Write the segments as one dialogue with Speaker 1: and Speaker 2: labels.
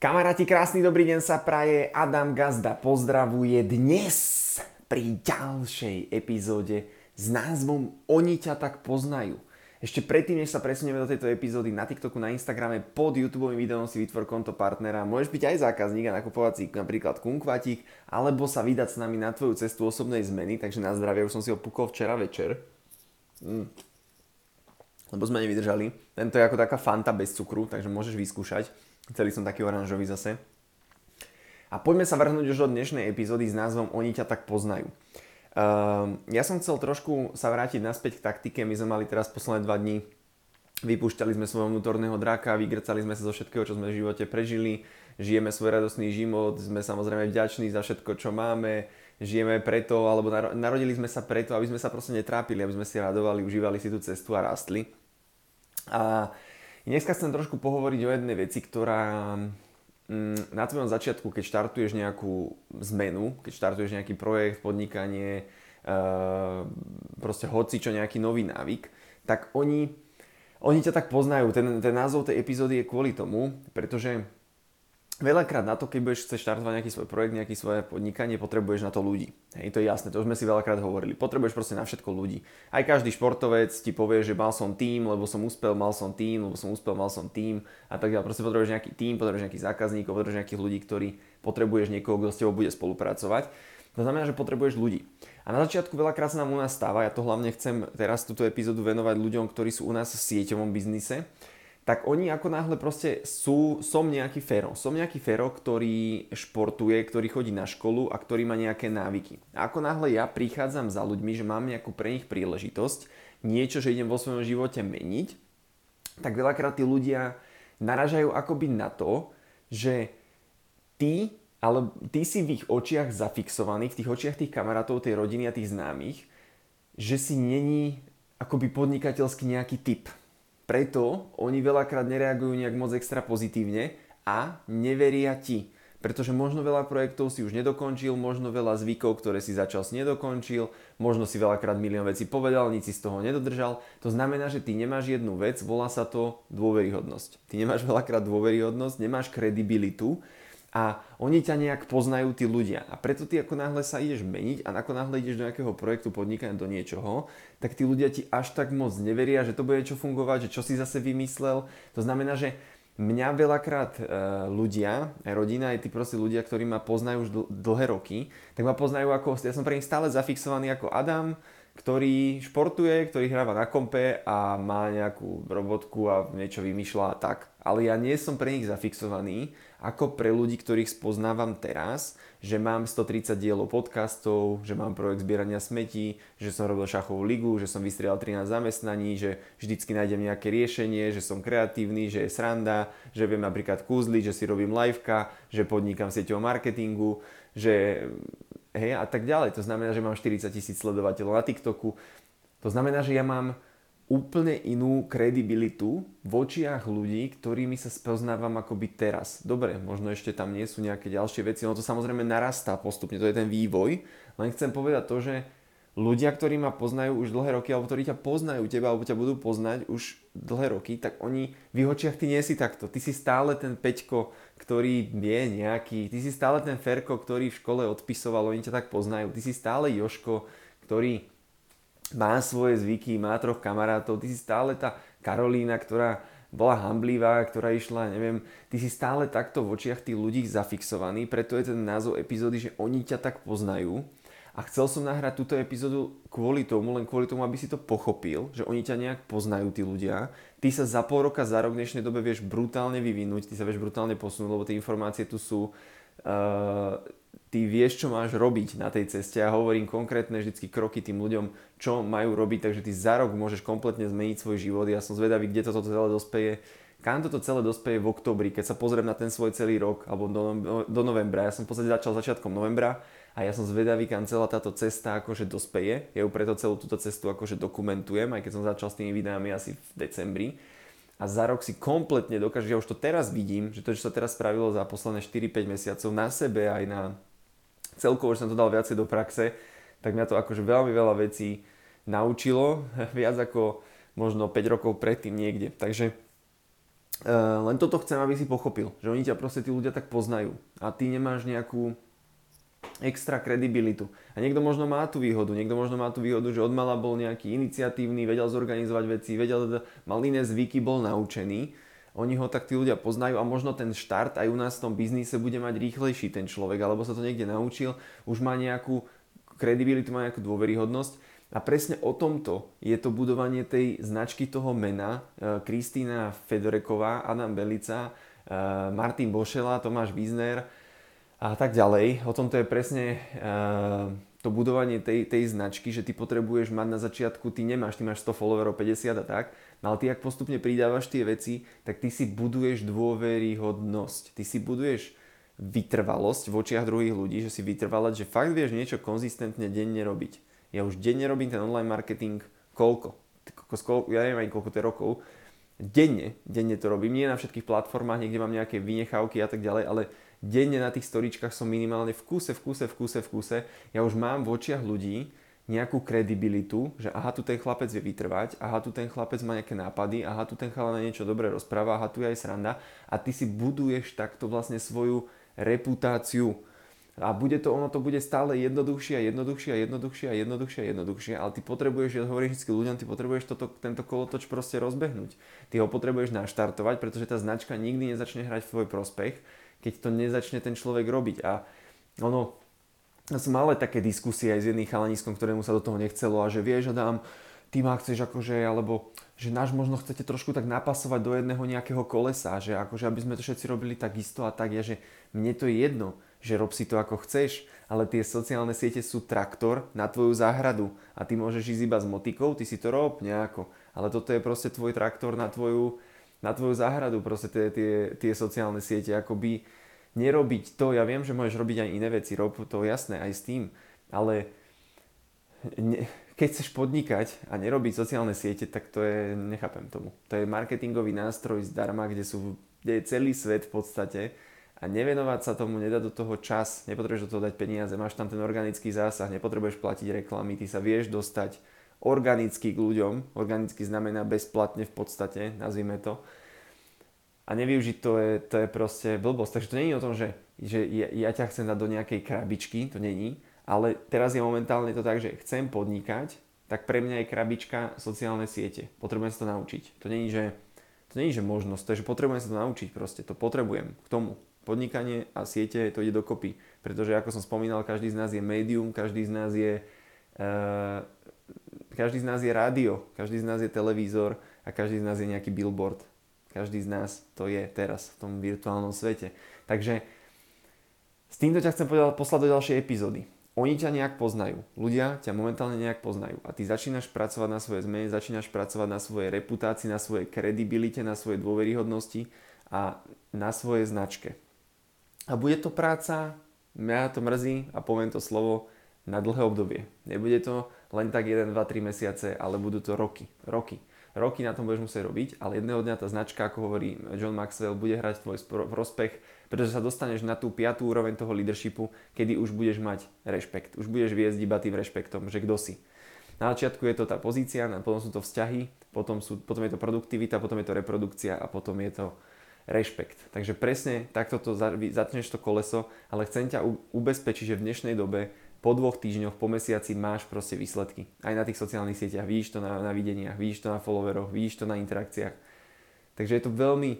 Speaker 1: Kamaráti, krásny dobrý deň sa praje. Adam Gazda pozdravuje dnes pri ďalšej epizóde s názvom Oni ťa tak poznajú. Ešte predtým, než sa presunieme do tejto epizódy na TikToku, na Instagrame, pod YouTube videom si vytvor konto partnera. Môžeš byť aj zákazník a nakupovať si napríklad kunkvatík, alebo sa vydať s nami na tvoju cestu osobnej zmeny. Takže na zdravie, už som si ho pukol včera večer. Mm. Lebo sme nevydržali. Tento je ako taká fanta bez cukru, takže môžeš vyskúšať Celý som taký oranžový zase. A poďme sa vrhnúť už do dnešnej epizódy s názvom Oni ťa tak poznajú. Uh, ja som chcel trošku sa vrátiť naspäť k taktike. My sme mali teraz posledné dva dní Vypúšťali sme svojho vnútorného draka, vygrcali sme sa zo všetkého, čo sme v živote prežili, žijeme svoj radostný život, sme samozrejme vďační za všetko, čo máme, žijeme preto, alebo narodili sme sa preto, aby sme sa proste netrápili, aby sme si radovali, užívali si tú cestu a rastli. A Dneska chcem trošku pohovoriť o jednej veci, ktorá mm, na tvojom začiatku, keď štartuješ nejakú zmenu, keď štartuješ nejaký projekt, podnikanie, uh, proste hoci čo nejaký nový návyk, tak oni, oni ťa tak poznajú. Ten, ten názov tej epizódy je kvôli tomu, pretože Veľakrát na to, keď budeš chceš štartovať nejaký svoj projekt, nejaké svoje podnikanie, potrebuješ na to ľudí. Hej, to je jasné, to sme si veľakrát hovorili. Potrebuješ proste na všetko ľudí. Aj každý športovec ti povie, že mal som tým, lebo som úspel, mal som tým, lebo som úspel, mal som tým a tak ďalej. Proste potrebuješ nejaký tým, potrebuješ nejakých zákazníkov, potrebuješ nejakých ľudí, ktorí potrebuješ niekoho, kto s tebou bude spolupracovať. To znamená, že potrebuješ ľudí. A na začiatku veľakrát sa nám u nás stáva, ja to hlavne chcem teraz túto epizódu venovať ľuďom, ktorí sú u nás v sieťovom biznise, tak oni ako náhle proste sú, som nejaký fero. Som nejaký fero, ktorý športuje, ktorý chodí na školu a ktorý má nejaké návyky. A ako náhle ja prichádzam za ľuďmi, že mám nejakú pre nich príležitosť, niečo, že idem vo svojom živote meniť, tak veľakrát tí ľudia naražajú akoby na to, že ty, ale ty si v ich očiach zafixovaný, v tých očiach tých kamarátov, tej rodiny a tých známych, že si není akoby podnikateľský nejaký typ preto oni veľakrát nereagujú nejak moc extra pozitívne a neveria ti. Pretože možno veľa projektov si už nedokončil, možno veľa zvykov, ktoré si začal si nedokončil, možno si veľakrát milión vecí povedal, nič si z toho nedodržal. To znamená, že ty nemáš jednu vec, volá sa to dôveryhodnosť. Ty nemáš veľakrát dôveryhodnosť, nemáš kredibilitu a oni ťa nejak poznajú tí ľudia. A preto ty ako náhle sa ideš meniť a ako náhle ideš do nejakého projektu podnikania do niečoho, tak tí ľudia ti až tak moc neveria, že to bude čo fungovať, že čo si zase vymyslel. To znamená, že mňa veľakrát e, ľudia, aj rodina, aj tí proste ľudia, ktorí ma poznajú už dlhé roky, tak ma poznajú ako, ja som pre nich stále zafixovaný ako Adam, ktorý športuje, ktorý hráva na kompe a má nejakú robotku a niečo vymýšľa a tak. Ale ja nie som pre nich zafixovaný ako pre ľudí, ktorých spoznávam teraz, že mám 130 dielov podcastov, že mám projekt zbierania smetí, že som robil šachovú ligu, že som vystriel 13 zamestnaní, že vždycky nájdem nejaké riešenie, že som kreatívny, že je sranda, že viem napríklad kúzliť, že si robím liveka, že podnikam sieťou marketingu, že hej, a tak ďalej. To znamená, že mám 40 tisíc sledovateľov na TikToku. To znamená, že ja mám úplne inú kredibilitu v očiach ľudí, ktorými sa spoznávam akoby teraz. Dobre, možno ešte tam nie sú nejaké ďalšie veci, no to samozrejme narastá postupne, to je ten vývoj. Len chcem povedať to, že ľudia, ktorí ma poznajú už dlhé roky, alebo ktorí ťa poznajú teba, alebo ťa budú poznať už dlhé roky, tak oni v ich očiach ty nie si takto. Ty si stále ten Peťko, ktorý je nejaký, ty si stále ten Ferko, ktorý v škole odpisoval, oni ťa tak poznajú. Ty si stále Joško, ktorý má svoje zvyky, má troch kamarátov, ty si stále tá Karolína, ktorá bola hamblivá, ktorá išla, neviem, ty si stále takto v očiach tých ľudí zafixovaný, preto je ten názov epizódy, že oni ťa tak poznajú. A chcel som nahrať túto epizódu kvôli tomu, len kvôli tomu, aby si to pochopil, že oni ťa nejak poznajú tí ľudia. Ty sa za pol roka, za rok v dnešnej dobe vieš brutálne vyvinúť, ty sa vieš brutálne posunúť, lebo tie informácie tu sú. Uh, ty vieš, čo máš robiť na tej ceste. Ja hovorím konkrétne vždycky kroky tým ľuďom, čo majú robiť, takže ty za rok môžeš kompletne zmeniť svoj život. Ja som zvedavý, kde toto celé dospeje. Kam toto celé dospeje v oktobri, keď sa pozriem na ten svoj celý rok, alebo do, do novembra. Ja som v podstate začal začiatkom novembra a ja som zvedavý, kam celá táto cesta akože dospeje. Ja ju preto celú túto cestu akože dokumentujem, aj keď som začal s tými videami asi v decembri a za rok si kompletne dokážeš, ja už to teraz vidím, že to, čo sa teraz spravilo za posledné 4-5 mesiacov na sebe aj na celkovo, že som to dal viacej do praxe, tak mňa to akože veľmi veľa vecí naučilo, viac ako možno 5 rokov predtým niekde. Takže len toto chcem, aby si pochopil, že oni ťa proste tí ľudia tak poznajú a ty nemáš nejakú extra kredibilitu. A niekto možno má tú výhodu, niekto možno má tú výhodu, že od mala bol nejaký iniciatívny, vedel zorganizovať veci, vedel, mal iné zvyky, bol naučený. Oni ho tak tí ľudia poznajú a možno ten štart aj u nás v tom biznise bude mať rýchlejší ten človek, alebo sa to niekde naučil, už má nejakú kredibilitu, má nejakú dôveryhodnosť a presne o tomto je to budovanie tej značky toho mena. E, Kristýna Fedoreková, Adam Belica, e, Martin Bošela, Tomáš Wiesner a tak ďalej. O tomto je presne e, to budovanie tej, tej značky, že ty potrebuješ mať na začiatku, ty nemáš, ty máš 100 followerov, 50 a tak, no ale ty ak postupne pridávaš tie veci, tak ty si buduješ dôveryhodnosť. Ty si buduješ vytrvalosť v očiach druhých ľudí, že si vytrvalať, že fakt vieš niečo konzistentne denne robiť. Ja už denne robím ten online marketing koľko? Ja neviem ani koľko to je rokov. Denne, denne to robím. Nie na všetkých platformách, niekde mám nejaké vynechávky a tak ďalej, ale denne na tých storičkách som minimálne v kuse, v kuse, v kuse, v kuse. Ja už mám v očiach ľudí nejakú kredibilitu, že aha, tu ten chlapec vie vytrvať, aha, tu ten chlapec má nejaké nápady, aha, tu ten na niečo dobré rozpráva, aha, tu je aj sranda a ty si buduješ takto vlastne svoju reputáciu a bude to, ono to bude stále jednoduchšie a jednoduchšie a jednoduchšie a jednoduchšie a jednoduchšie, ale ty potrebuješ, ja hovorím vždy ľuďom, ty potrebuješ toto, tento kolotoč proste rozbehnúť. Ty ho potrebuješ naštartovať, pretože tá značka nikdy nezačne hrať v tvoj prospech, keď to nezačne ten človek robiť. A ono, ja som mal také diskusie aj s jedným chalaniskom, ktorému sa do toho nechcelo a že vieš, Adam, ty ma chceš akože, alebo že náš možno chcete trošku tak napasovať do jedného nejakého kolesa, že akože aby sme to všetci robili tak isto a tak, ja že mne to je jedno, že rob si to ako chceš, ale tie sociálne siete sú traktor na tvoju záhradu a ty môžeš ísť iba s motikou, ty si to rob nejako. Ale toto je proste tvoj traktor na tvoju, na tvoju záhradu, proste tie, tie, tie sociálne siete, akoby nerobiť to, ja viem, že môžeš robiť aj iné veci, rob to jasné aj s tým, ale ne, keď chceš podnikať a nerobiť sociálne siete, tak to je, nechápem tomu. To je marketingový nástroj zdarma, kde, sú, kde je celý svet v podstate a nevenovať sa tomu, nedať do toho čas, nepotrebuješ do toho dať peniaze, máš tam ten organický zásah, nepotrebuješ platiť reklamy, ty sa vieš dostať organicky k ľuďom, organicky znamená bezplatne v podstate, nazvime to. A nevyužiť to je, to je proste blbosť. Takže to není o tom, že, že ja, ja ťa chcem dať do nejakej krabičky, to není, ale teraz je momentálne to tak, že chcem podnikať, tak pre mňa je krabička sociálne siete. Potrebujem sa to naučiť. To není, že, to není, že možnosť, to je, že potrebujem sa to naučiť proste. To potrebujem k tomu podnikanie a siete to ide dokopy. Pretože ako som spomínal, každý z nás je médium, každý z nás je uh, každý z nás je rádio, každý z nás je televízor a každý z nás je nejaký billboard. Každý z nás to je teraz v tom virtuálnom svete. Takže s týmto ťa chcem poslať do ďalšej epizódy. Oni ťa nejak poznajú. Ľudia ťa momentálne nejak poznajú. A ty začínaš pracovať na svojej zmene, začínaš pracovať na svojej reputácii, na svojej kredibilite, na svojej dôveryhodnosti a na svojej značke. A bude to práca, mňa to mrzí a poviem to slovo, na dlhé obdobie. Nebude to len tak 1, 2, 3 mesiace, ale budú to roky. Roky. Roky na tom budeš musieť robiť, ale jedného dňa tá značka, ako hovorí John Maxwell, bude hrať tvoj prospech, pretože sa dostaneš na tú piatú úroveň toho leadershipu, kedy už budeš mať rešpekt. Už budeš viesť iba tým rešpektom, že kto si. Na začiatku je to tá pozícia, potom sú to vzťahy, potom, sú, potom je to produktivita, potom je to reprodukcia a potom je to rešpekt. Takže presne takto to zatneš to koleso, ale chcem ťa ubezpečiť, že v dnešnej dobe po dvoch týždňoch, po mesiaci máš proste výsledky. Aj na tých sociálnych sieťach, vidíš to na, na videniach, vidíš to na followeroch, vidíš to na interakciách. Takže je to veľmi...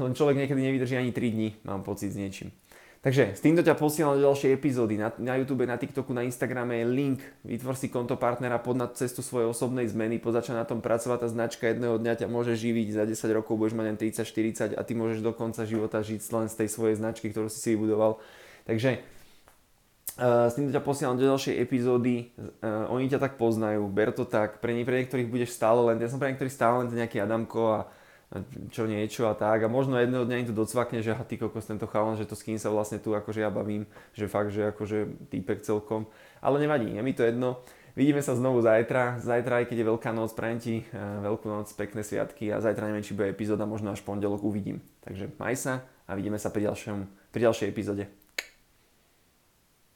Speaker 1: Len človek niekedy nevydrží ani 3 dní, mám pocit s niečím. Takže s týmto ťa posielam do ďalšej epizódy. Na, na YouTube, na TikToku, na Instagrame je link. Vytvor si konto partnera pod na cestu svojej osobnej zmeny, pozača na tom pracovať. Tá značka jedného dňa ťa môže živiť. Za 10 rokov budeš mať len 30-40 a ty môžeš do konca života žiť len z tej svojej značky, ktorú si si vybudoval. Takže Uh, s týmto ťa posielam do ďalšej epizódy. Uh, oni ťa tak poznajú, ber to tak. Pre, nie, pre niektorých budeš stále len, ja som pre niektorých stále len nejaký Adamko a čo niečo a tak a možno jedného dňa im to docvakne, že aha, ty kokos tento chalan, že to s kým sa vlastne tu akože ja bavím, že fakt, že akože týpek celkom, ale nevadí, je mi to jedno. Vidíme sa znovu zajtra, zajtra aj keď je Veľká noc, prajem ti eh, Veľkú noc, pekné sviatky a zajtra neviem, či bude epizóda, možno až pondelok uvidím. Takže maj sa a vidíme sa pri, ďalšom, pri ďalšej epizóde.